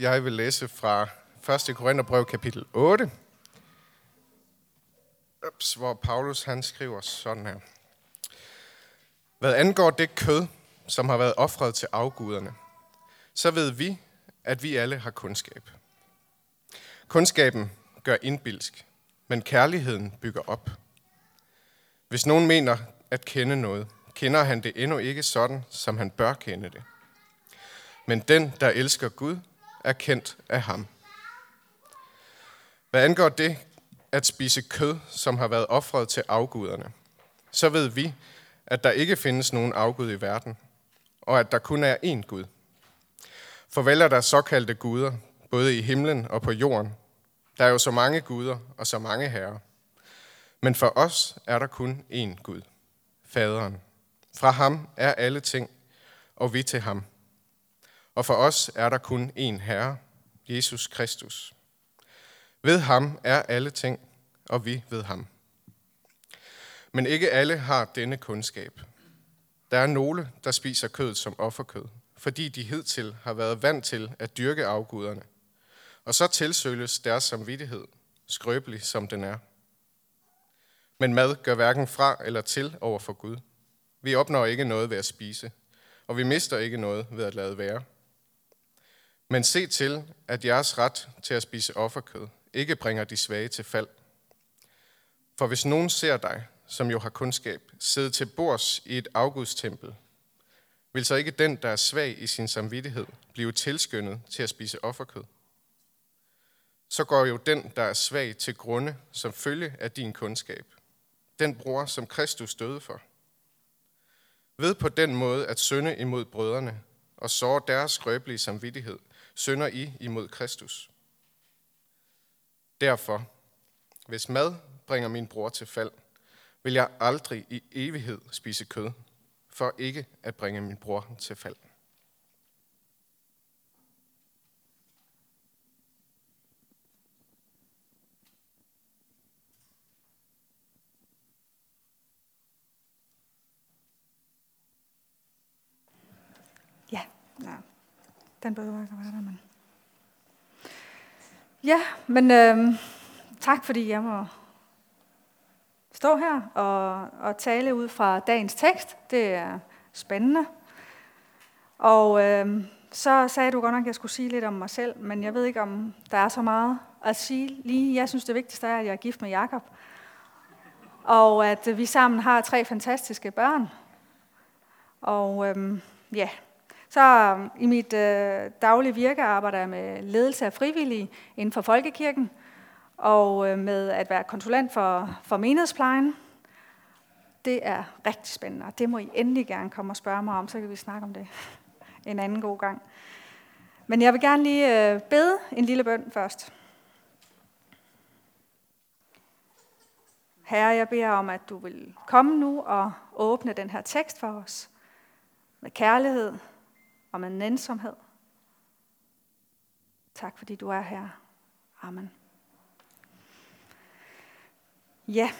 Jeg vil læse fra 1. Korintherbrev kapitel 8, Ups, hvor Paulus han skriver sådan her. Hvad angår det kød, som har været offret til afguderne, så ved vi, at vi alle har kundskab. Kundskaben gør indbilsk, men kærligheden bygger op. Hvis nogen mener at kende noget, kender han det endnu ikke sådan, som han bør kende det. Men den, der elsker Gud, er kendt af ham. Hvad angår det at spise kød, som har været offret til afguderne, så ved vi, at der ikke findes nogen afgud i verden, og at der kun er én Gud. For vel er der såkaldte guder, både i himlen og på jorden. Der er jo så mange guder og så mange herrer. Men for os er der kun én Gud, Faderen. Fra ham er alle ting, og vi til ham. Og for os er der kun én Herre, Jesus Kristus. Ved ham er alle ting, og vi ved ham. Men ikke alle har denne kundskab. Der er nogle, der spiser kød som offerkød, fordi de hidtil har været vant til at dyrke afguderne. Og så tilsøles deres samvittighed, skrøbelig som den er. Men mad gør hverken fra eller til over for Gud. Vi opnår ikke noget ved at spise, og vi mister ikke noget ved at lade være. Men se til, at jeres ret til at spise offerkød ikke bringer de svage til fald. For hvis nogen ser dig, som jo har kundskab, sidde til bords i et afgudstempel, vil så ikke den, der er svag i sin samvittighed, blive tilskyndet til at spise offerkød? Så går jo den, der er svag til grunde, som følge af din kundskab. Den bror, som Kristus døde for. Ved på den måde at synde imod brødrene og såre deres skrøbelige samvittighed, synder I imod Kristus. Derfor, hvis mad bringer min bror til fald, vil jeg aldrig i evighed spise kød, for ikke at bringe min bror til fald. Ja, ja den behøver ikke at være der, men... Ja, men øh, tak fordi jeg må stå her og, og tale ud fra dagens tekst. Det er spændende. Og øh, så sagde du godt nok, at jeg skulle sige lidt om mig selv, men jeg ved ikke, om der er så meget at sige lige. Jeg synes, det vigtigste er, at jeg er gift med Jakob, og at vi sammen har tre fantastiske børn. Og øh, ja, så øhm, i mit øh, daglige virke arbejder jeg med ledelse af frivillige inden for Folkekirken, og øh, med at være konsulent for, for menighedsplejen. Det er rigtig spændende, og det må I endelig gerne komme og spørge mig om, så kan vi snakke om det en anden god gang. Men jeg vil gerne lige øh, bede en lille bøn først. Herre, jeg beder om, at du vil komme nu og åbne den her tekst for os med kærlighed om en nænsomhed. Tak fordi du er her. Amen. Ja,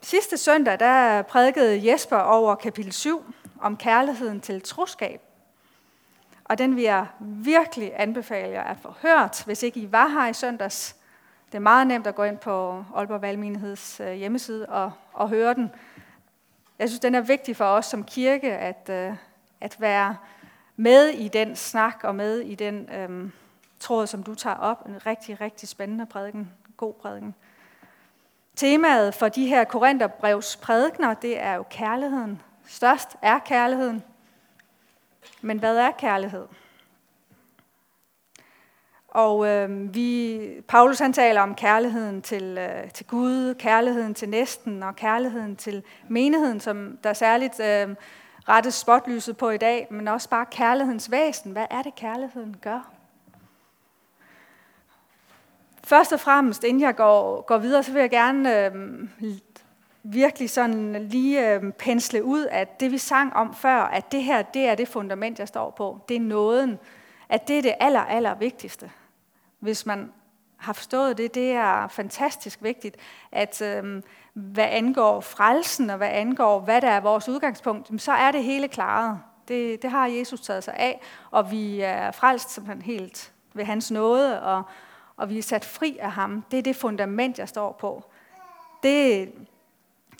sidste søndag der prædikede Jesper over kapitel 7 om kærligheden til troskab. Og den vil jeg virkelig anbefale jer at få hørt, hvis ikke I var her i søndags. Det er meget nemt at gå ind på Aalborg Valgmenigheds øh, hjemmeside og, og høre den. Jeg synes, den er vigtig for os som kirke at, øh, at være med i den snak og med i den øhm, tråd, som du tager op. En rigtig, rigtig spændende prædiken. God prædiken. Temaet for de her Korintherbrevs prædikner, det er jo kærligheden. Størst er kærligheden. Men hvad er kærlighed? Og øh, vi, Paulus han taler om kærligheden til, øh, til Gud, kærligheden til næsten og kærligheden til menigheden, som der særligt øh, rette spotlyset på i dag, men også bare kærlighedens væsen. Hvad er det, kærligheden gør? Først og fremmest, inden jeg går, går videre, så vil jeg gerne øh, virkelig sådan lige øh, pensle ud, at det vi sang om før, at det her, det er det fundament, jeg står på. Det er nåden. At det er det aller, aller vigtigste. Hvis man har forstået det, det er fantastisk vigtigt, at øh, hvad angår frelsen og hvad angår, hvad der er vores udgangspunkt, så er det hele klaret. Det, det har Jesus taget sig af, og vi er frelst simpelthen helt ved hans nåde, og, og vi er sat fri af ham. Det er det fundament, jeg står på. Det,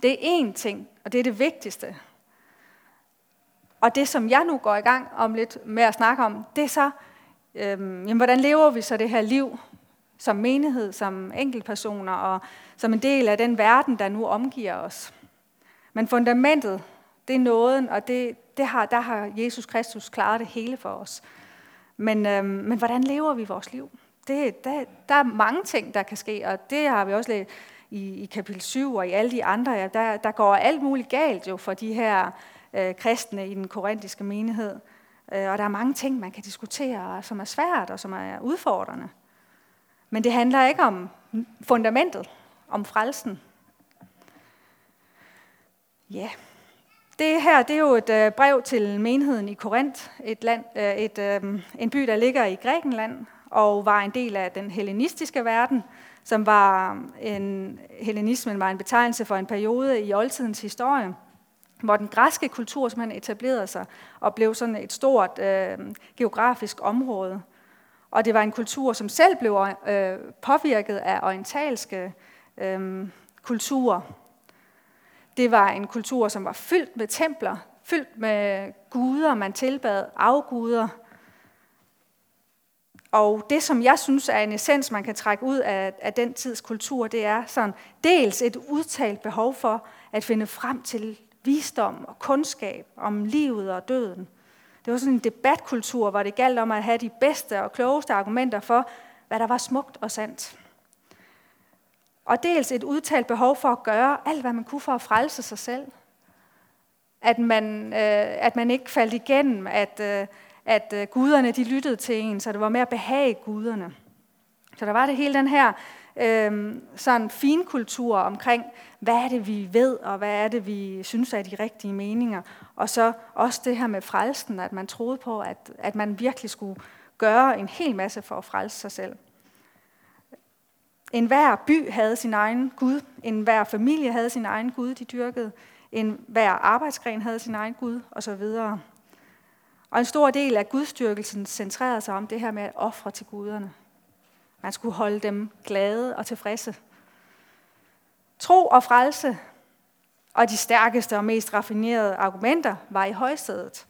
det er én ting, og det er det vigtigste. Og det, som jeg nu går i gang om lidt med at snakke om, det er så, øhm, jamen, hvordan lever vi så det her liv som menighed, som enkeltpersoner og som en del af den verden, der nu omgiver os. Men fundamentet, det er nåden, og det, det har, der har Jesus Kristus klaret det hele for os. Men, øhm, men hvordan lever vi vores liv? Det, der, der er mange ting, der kan ske, og det har vi også læst i, i kapitel 7 og i alle de andre. Ja, der, der går alt muligt galt jo for de her øh, kristne i den korintiske menighed. Øh, og der er mange ting, man kan diskutere, som er svært og som er udfordrende. Men det handler ikke om fundamentet, om frelsen. Ja, det her det er jo et øh, brev til menigheden i Korinth, et land, øh, et, øh, en by, der ligger i Grækenland, og var en del af den hellenistiske verden, som var en, hellenismen var en betegnelse for en periode i oldtidens historie, hvor den græske kultur simpelthen etablerede sig og blev sådan et stort øh, geografisk område. Og det var en kultur, som selv blev øh, påvirket af orientalske øh, kulturer. Det var en kultur, som var fyldt med templer, fyldt med guder, man tilbad afguder. Og det, som jeg synes er en essens, man kan trække ud af, af den tids kultur, det er sådan dels et udtalt behov for at finde frem til visdom og kundskab om livet og døden. Det var sådan en debatkultur, hvor det galt om at have de bedste og klogeste argumenter for, hvad der var smukt og sandt. Og dels et udtalt behov for at gøre alt, hvad man kunne for at frelse sig selv. At man, øh, at man ikke faldt igennem, at, øh, at øh, guderne de lyttede til en, så det var mere at behage guderne. Så der var det hele den her øh, sådan finkultur omkring, hvad er det, vi ved, og hvad er det, vi synes er de rigtige meninger. Og så også det her med frelsen, at man troede på, at, at man virkelig skulle gøre en hel masse for at frelse sig selv. En hver by havde sin egen Gud. En hver familie havde sin egen Gud, de dyrkede. En hver arbejdsgren havde sin egen Gud, osv. Og en stor del af gudstyrkelsen centrerede sig om det her med at ofre til guderne. Man skulle holde dem glade og tilfredse. Tro og frelse og de stærkeste og mest raffinerede argumenter var i højsædet.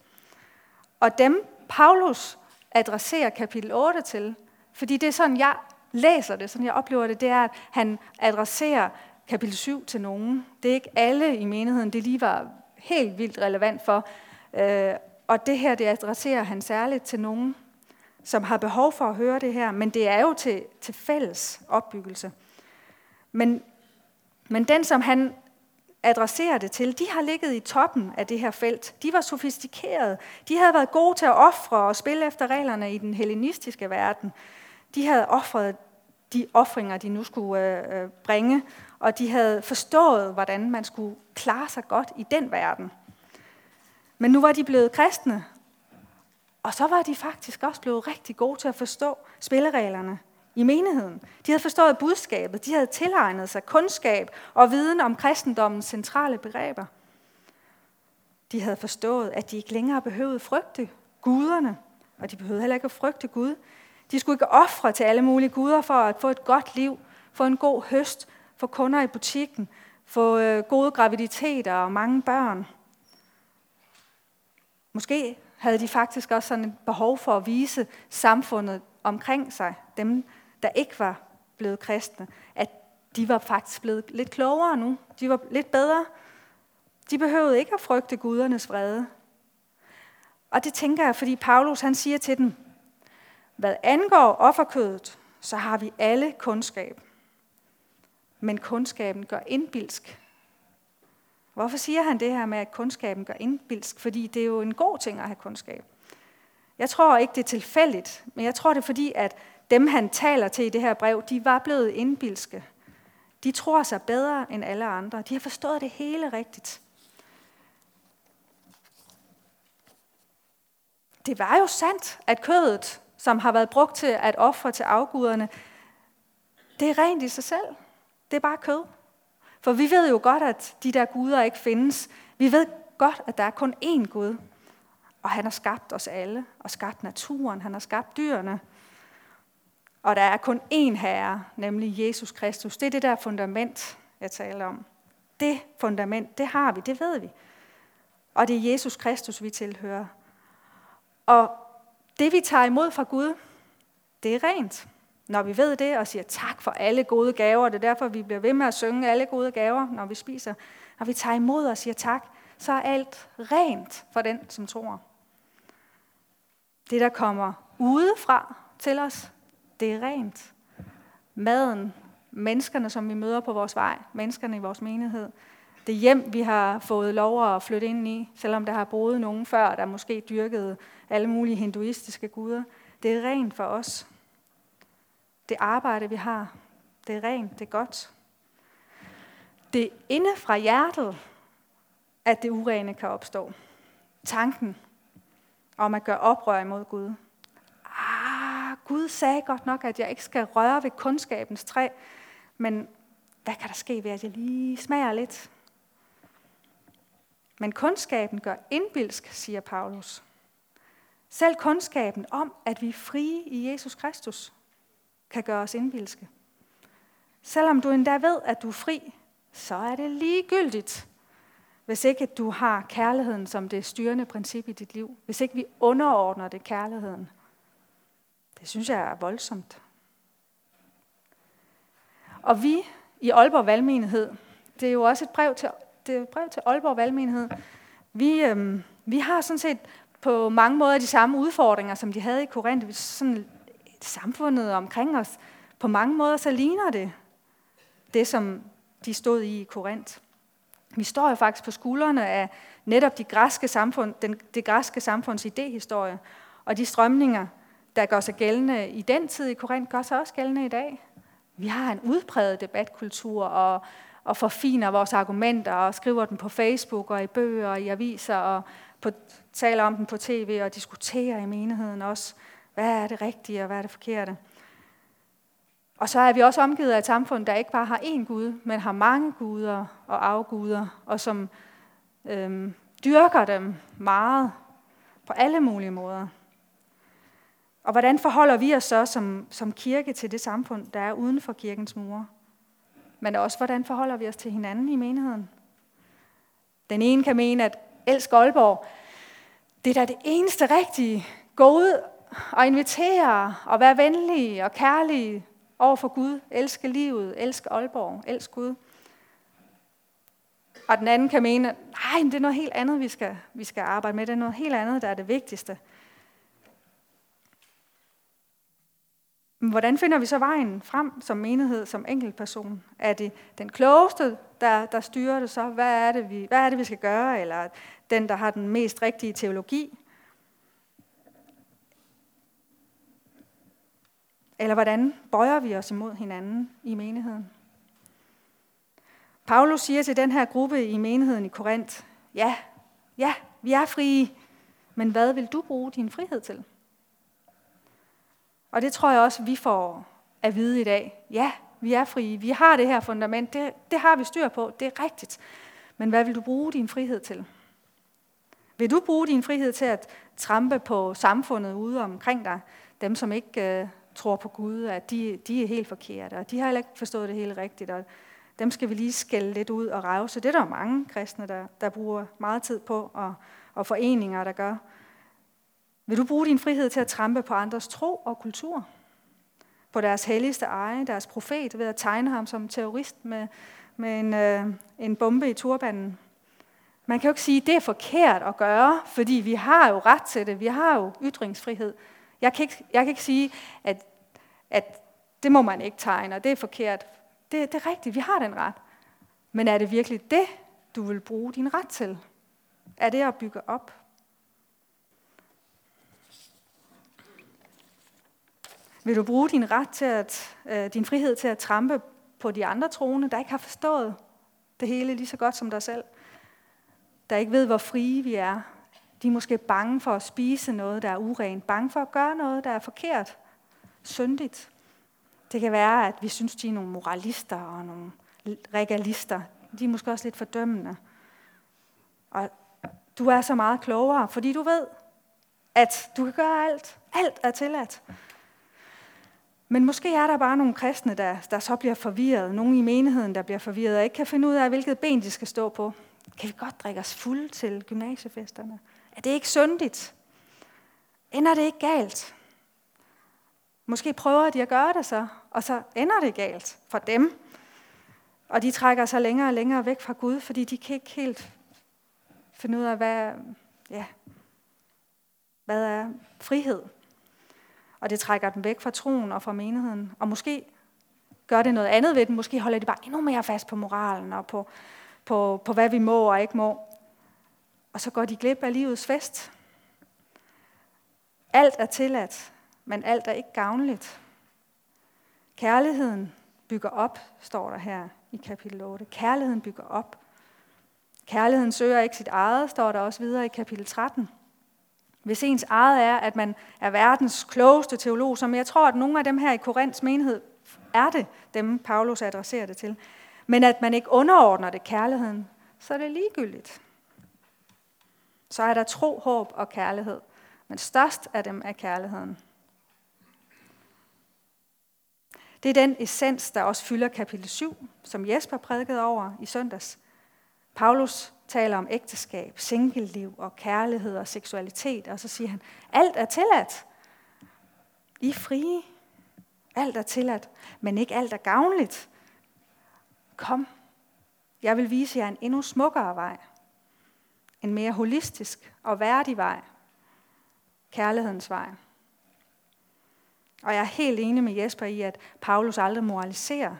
Og dem Paulus adresserer kapitel 8 til, fordi det er sådan, jeg læser det, sådan jeg oplever det, det er, at han adresserer kapitel 7 til nogen. Det er ikke alle i menigheden, det lige var helt vildt relevant for. Øh, og det her, det adresserer han særligt til nogen, som har behov for at høre det her, men det er jo til, til fælles opbyggelse. Men, men den, som han adresserer det til, de har ligget i toppen af det her felt. De var sofistikerede. De havde været gode til at ofre og spille efter reglerne i den hellenistiske verden. De havde offret de ofringer, de nu skulle øh, øh bringe, og de havde forstået, hvordan man skulle klare sig godt i den verden. Men nu var de blevet kristne, og så var de faktisk også blevet rigtig gode til at forstå spillereglerne i menigheden. De havde forstået budskabet, de havde tilegnet sig kundskab og viden om kristendommens centrale begreber. De havde forstået, at de ikke længere behøvede frygte guderne, og de behøvede heller ikke at frygte Gud. De skulle ikke ofre til alle mulige guder for at få et godt liv, få en god høst, få kunder i butikken, få øh, gode graviditeter og mange børn. Måske havde de faktisk også sådan et behov for at vise samfundet omkring sig, dem der ikke var blevet kristne, at de var faktisk blevet lidt klogere nu. De var lidt bedre. De behøvede ikke at frygte gudernes vrede. Og det tænker jeg, fordi Paulus han siger til dem, hvad angår offerkødet, så har vi alle kundskab. Men kundskaben gør indbilsk. Hvorfor siger han det her med, at kundskaben gør indbilsk? Fordi det er jo en god ting at have kundskab. Jeg tror ikke, det er tilfældigt, men jeg tror, det er fordi, at dem, han taler til i det her brev, de var blevet indbilske. De tror sig bedre end alle andre. De har forstået det hele rigtigt. Det var jo sandt, at kødet som har været brugt til at ofre til afguderne, det er rent i sig selv. Det er bare kød. For vi ved jo godt, at de der guder ikke findes. Vi ved godt, at der er kun én Gud. Og han har skabt os alle, og skabt naturen, han har skabt dyrene. Og der er kun én herre, nemlig Jesus Kristus. Det er det der fundament, jeg taler om. Det fundament, det har vi, det ved vi. Og det er Jesus Kristus, vi tilhører. Og det, vi tager imod fra Gud, det er rent. Når vi ved det og siger tak for alle gode gaver, det er derfor, vi bliver ved med at synge alle gode gaver, når vi spiser. Når vi tager imod og siger tak, så er alt rent for den, som tror. Det, der kommer udefra til os, det er rent. Maden, menneskerne, som vi møder på vores vej, menneskerne i vores menighed, det hjem, vi har fået lov at flytte ind i, selvom der har boet nogen før, der måske dyrkede alle mulige hinduistiske guder, det er rent for os. Det arbejde, vi har, det er rent, det er godt. Det er inde fra hjertet, at det urene kan opstå. Tanken om at gøre oprør imod Gud. Ah, Gud sagde godt nok, at jeg ikke skal røre ved kundskabens træ, men hvad kan der ske ved, at jeg lige smager lidt? Men kundskaben gør indbilsk, siger Paulus. Selv kundskaben om, at vi er frie i Jesus Kristus, kan gøre os indbilske. Selvom du endda ved, at du er fri, så er det ligegyldigt, hvis ikke du har kærligheden som det styrende princip i dit liv. Hvis ikke vi underordner det kærligheden. Det synes jeg er voldsomt. Og vi i Aalborg Valgmenighed, det er jo også et brev til, det er et brev til Aalborg Valgmenighed. Vi, øhm, vi har sådan set på mange måder de samme udfordringer, som de havde i Korinth. Sådan samfundet omkring os. På mange måder så ligner det det, som de stod i i Korinth. Vi står jo faktisk på skuldrene af netop de græske samfund, den, det græske samfunds idéhistorie, og de strømninger, der gør sig gældende i den tid i Korinth, gør sig også gældende i dag. Vi har en udpræget debatkultur og, og forfiner vores argumenter og skriver dem på Facebook og i bøger og i aviser og på, taler om dem på tv og diskuterer i menigheden også. Hvad er det rigtige og hvad er det forkerte? Og så er vi også omgivet af et samfund, der ikke bare har én Gud, men har mange guder og afguder, og som øhm, dyrker dem meget på alle mulige måder. Og hvordan forholder vi os så som, som kirke til det samfund, der er uden for kirkens mure? Men også, hvordan forholder vi os til hinanden i menigheden? Den ene kan mene, at elsk Aalborg, det er da det eneste rigtige. Gå ud og invitere og være venlige og kærlige over for Gud. Elske livet, elske Aalborg, elsk Gud. Og den anden kan mene, nej, det er noget helt andet, vi skal, vi skal arbejde med. Det er noget helt andet, der er det vigtigste. Men hvordan finder vi så vejen frem som menighed, som enkeltperson? Er det den klogeste, der, der styrer det så? Hvad er det, vi, hvad er det, vi skal gøre? Eller den, der har den mest rigtige teologi? Eller hvordan bøjer vi os imod hinanden i menigheden? Paulus siger til den her gruppe i menigheden i Korinth, ja, ja, vi er frie, men hvad vil du bruge din frihed til? Og det tror jeg også, vi får at vide i dag. Ja, vi er frie, vi har det her fundament, det, det har vi styr på, det er rigtigt. Men hvad vil du bruge din frihed til? Vil du bruge din frihed til at trampe på samfundet ude omkring dig? Dem, som ikke øh, tror på Gud, at de, de er helt forkerte, og de har heller ikke forstået det helt rigtigt, og dem skal vi lige skælde lidt ud og rave. Så det er der mange kristne, der, der bruger meget tid på, og, og foreninger, der gør. Vil du bruge din frihed til at trampe på andres tro og kultur? På deres helligste eje, deres profet, ved at tegne ham som terrorist med, med en, øh, en bombe i turbanen? Man kan jo ikke sige, at det er forkert at gøre, fordi vi har jo ret til det. Vi har jo ytringsfrihed. Jeg kan ikke, jeg kan ikke sige, at, at det må man ikke tegne, og det er forkert. Det, det er rigtigt, vi har den ret. Men er det virkelig det, du vil bruge din ret til? Er det at bygge op? Vil du bruge din ret til at, øh, din frihed til at trampe på de andre troende, der ikke har forstået det hele lige så godt som dig selv? Der ikke ved, hvor frie vi er, de er måske bange for at spise noget, der er urent, bange for at gøre noget, der er forkert, syndigt. Det kan være, at vi synes, de er nogle moralister og nogle regalister. De er måske også lidt fordømmende. Og du er så meget klogere, fordi du ved, at du kan gøre alt. Alt er tilladt. Men måske er der bare nogle kristne, der, der så bliver forvirret. Nogle i menigheden, der bliver forvirret og ikke kan finde ud af, hvilket ben de skal stå på. Kan vi godt drikke os fulde til gymnasiefesterne? Er det ikke syndigt? Ender det ikke galt? Måske prøver de at gøre det så, og så ender det galt for dem. Og de trækker sig længere og længere væk fra Gud, fordi de kan ikke helt finde ud af, hvad, ja, hvad er frihed. Og det trækker dem væk fra troen og fra menigheden. Og måske gør det noget andet ved dem. Måske holder de bare endnu mere fast på moralen og på, på, på hvad vi må og ikke må. Og så går de glip af livets fest. Alt er tilladt, men alt er ikke gavnligt. Kærligheden bygger op, står der her i kapitel 8. Kærligheden bygger op. Kærligheden søger ikke sit eget, står der også videre i kapitel 13. Hvis ens eget er, at man er verdens klogeste teolog, som jeg tror, at nogle af dem her i Korinths menighed er det, dem Paulus adresserer det til, men at man ikke underordner det kærligheden, så er det ligegyldigt. Så er der tro, håb og kærlighed. Men størst af dem er kærligheden. Det er den essens, der også fylder kapitel 7, som Jesper prædikede over i søndags. Paulus taler om ægteskab, singelliv og kærlighed og seksualitet, og så siger han, alt er tilladt. I er frie. Alt er tilladt, men ikke alt er gavnligt. Kom, jeg vil vise jer en endnu smukkere vej. En mere holistisk og værdig vej. Kærlighedens vej. Og jeg er helt enig med Jesper i, at Paulus aldrig moraliserer.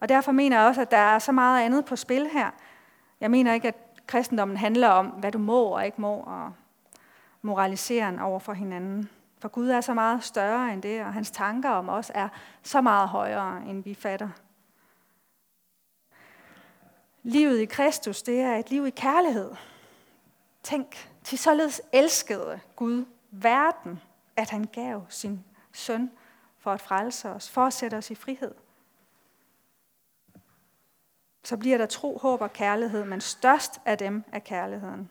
Og derfor mener jeg også, at der er så meget andet på spil her. Jeg mener ikke, at kristendommen handler om, hvad du må og ikke må, og moraliseren over for hinanden. For Gud er så meget større end det, og hans tanker om os er så meget højere, end vi fatter. Livet i Kristus, det er et liv i kærlighed. Tænk, til således elskede Gud verden, at han gav sin søn for at frelse os, for at sætte os i frihed. Så bliver der tro, håb og kærlighed, men størst af dem er kærligheden.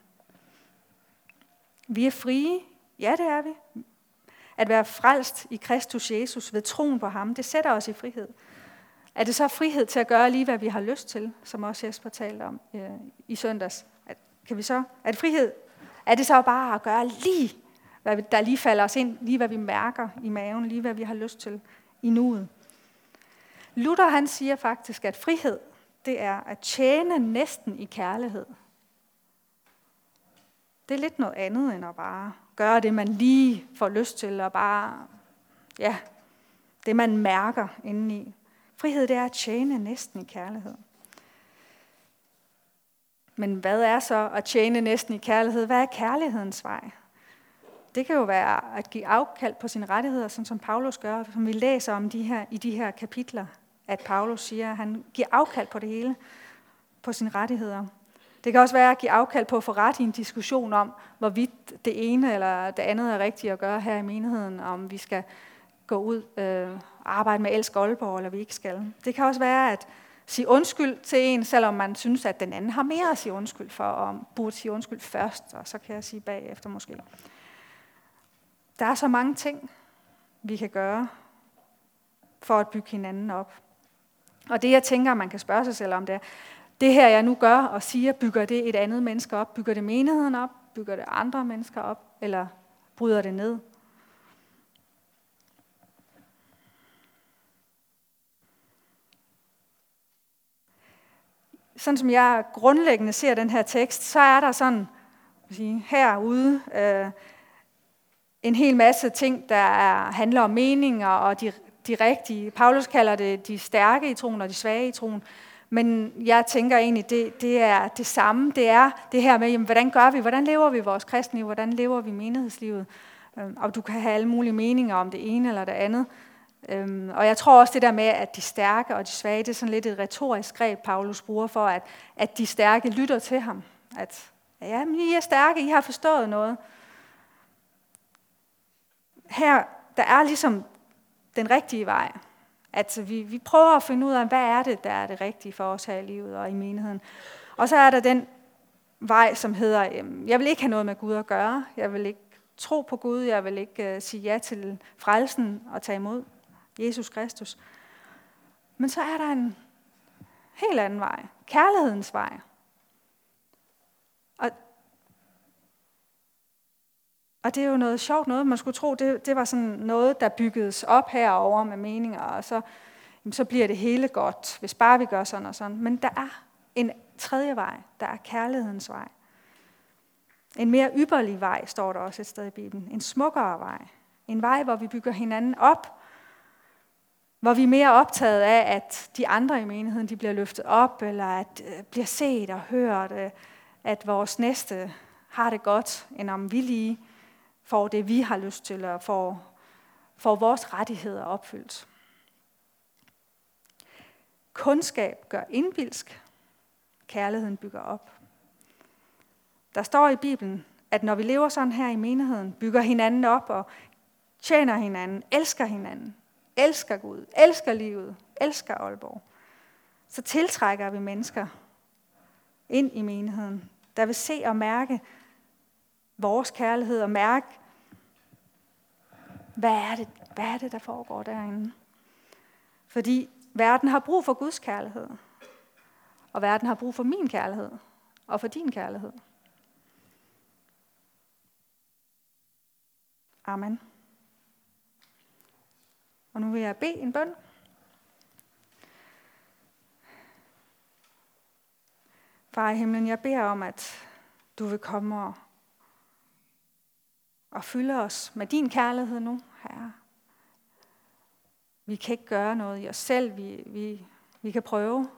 Vi er frie. Ja, det er vi. At være frelst i Kristus Jesus ved troen på ham, det sætter os i frihed. Er det så frihed til at gøre lige, hvad vi har lyst til, som også Jesper talte om øh, i søndags? Kan vi så, er det frihed? Er det så bare at gøre lige, hvad der lige falder os ind, lige hvad vi mærker i maven, lige hvad vi har lyst til i nuet? Luther han siger faktisk, at frihed, det er at tjene næsten i kærlighed. Det er lidt noget andet end at bare gøre det, man lige får lyst til, og bare, ja, det man mærker indeni. Frihed, det er at tjene næsten i kærlighed. Men hvad er så at tjene næsten i kærlighed? Hvad er kærlighedens vej? Det kan jo være at give afkald på sine rettigheder, sådan som Paulus gør, som vi læser om de her, i de her kapitler, at Paulus siger, at han giver afkald på det hele, på sine rettigheder. Det kan også være at give afkald på at få ret i en diskussion om, hvorvidt det ene eller det andet er rigtigt at gøre her i menigheden, om vi skal gå ud øh, arbejde med elsk Aalborg, eller vi ikke skal. Det kan også være at sige undskyld til en, selvom man synes, at den anden har mere at sige undskyld for, og burde sige undskyld først, og så kan jeg sige bagefter måske. Der er så mange ting, vi kan gøre for at bygge hinanden op. Og det, jeg tænker, man kan spørge sig selv om, det er, det her, jeg nu gør og siger, bygger det et andet menneske op? Bygger det menigheden op? Bygger det andre mennesker op? Eller bryder det ned? Sådan som jeg grundlæggende ser den her tekst, så er der sådan sige, herude øh, en hel masse ting, der er, handler om meninger og de, de rigtige. Paulus kalder det de stærke i troen og de svage i troen. Men jeg tænker egentlig, det, det er det samme. Det er det her med, jamen, hvordan gør vi? Hvordan lever vi vores kristne Hvordan lever vi menighedslivet? Øh, og du kan have alle mulige meninger om det ene eller det andet. Øhm, og jeg tror også det der med, at de stærke og de svage, det er sådan lidt et retorisk greb, Paulus bruger for, at, at de stærke lytter til ham. At ja, men I er stærke, I har forstået noget. Her, der er ligesom den rigtige vej. At vi, vi prøver at finde ud af, hvad er det, der er det rigtige for os her i livet og i menigheden. Og så er der den vej, som hedder, øhm, jeg vil ikke have noget med Gud at gøre. Jeg vil ikke tro på Gud. Jeg vil ikke uh, sige ja til frelsen og tage imod Jesus Kristus. Men så er der en helt anden vej. Kærlighedens vej. Og, og det er jo noget sjovt noget. Man skulle tro, det, det var sådan noget, der byggedes op herover med meninger, og så, jamen, så bliver det hele godt, hvis bare vi gør sådan og sådan. Men der er en tredje vej. Der er kærlighedens vej. En mere ypperlig vej, står der også et sted i Bibelen. En smukkere vej. En vej, hvor vi bygger hinanden op, hvor vi er mere optaget af, at de andre i menigheden de bliver løftet op, eller at øh, bliver set og hørt, øh, at vores næste har det godt, end om vi lige får det, vi har lyst til, og får, får vores rettigheder opfyldt. Kundskab gør indvilsk, kærligheden bygger op. Der står i Bibelen, at når vi lever sådan her i menigheden, bygger hinanden op og tjener hinanden, elsker hinanden, elsker Gud, elsker livet, elsker Aalborg, så tiltrækker vi mennesker ind i menigheden, der vil se og mærke vores kærlighed og mærke, hvad er det, hvad er det der foregår derinde. Fordi verden har brug for Guds kærlighed, og verden har brug for min kærlighed og for din kærlighed. Amen. Og nu vil jeg bede en bøn. Far i himlen, jeg beder om, at du vil komme og, og fylde os med din kærlighed nu, herre. Vi kan ikke gøre noget i os selv. Vi, vi, vi kan prøve.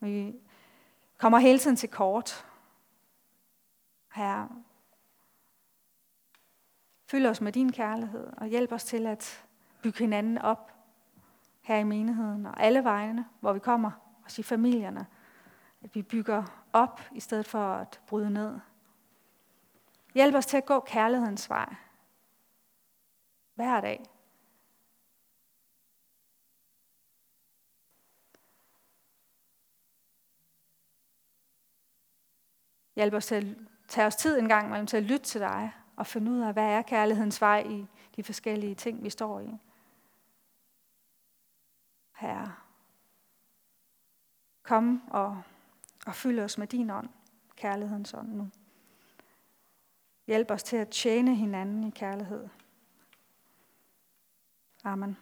Vi kommer hele tiden til kort. Herre, fyld os med din kærlighed og hjælp os til at bygge hinanden op her i menigheden og alle vejene, hvor vi kommer, også i familierne. At vi bygger op, i stedet for at bryde ned. Hjælp os til at gå kærlighedens vej. Hver dag. Hjælp os til at tage os tid en gang imellem til at lytte til dig og finde ud af, hvad er kærlighedens vej i de forskellige ting, vi står i. Herre, kom og, og fyld os med din ånd, kærlighedens ånd nu. Hjælp os til at tjene hinanden i kærlighed. Amen.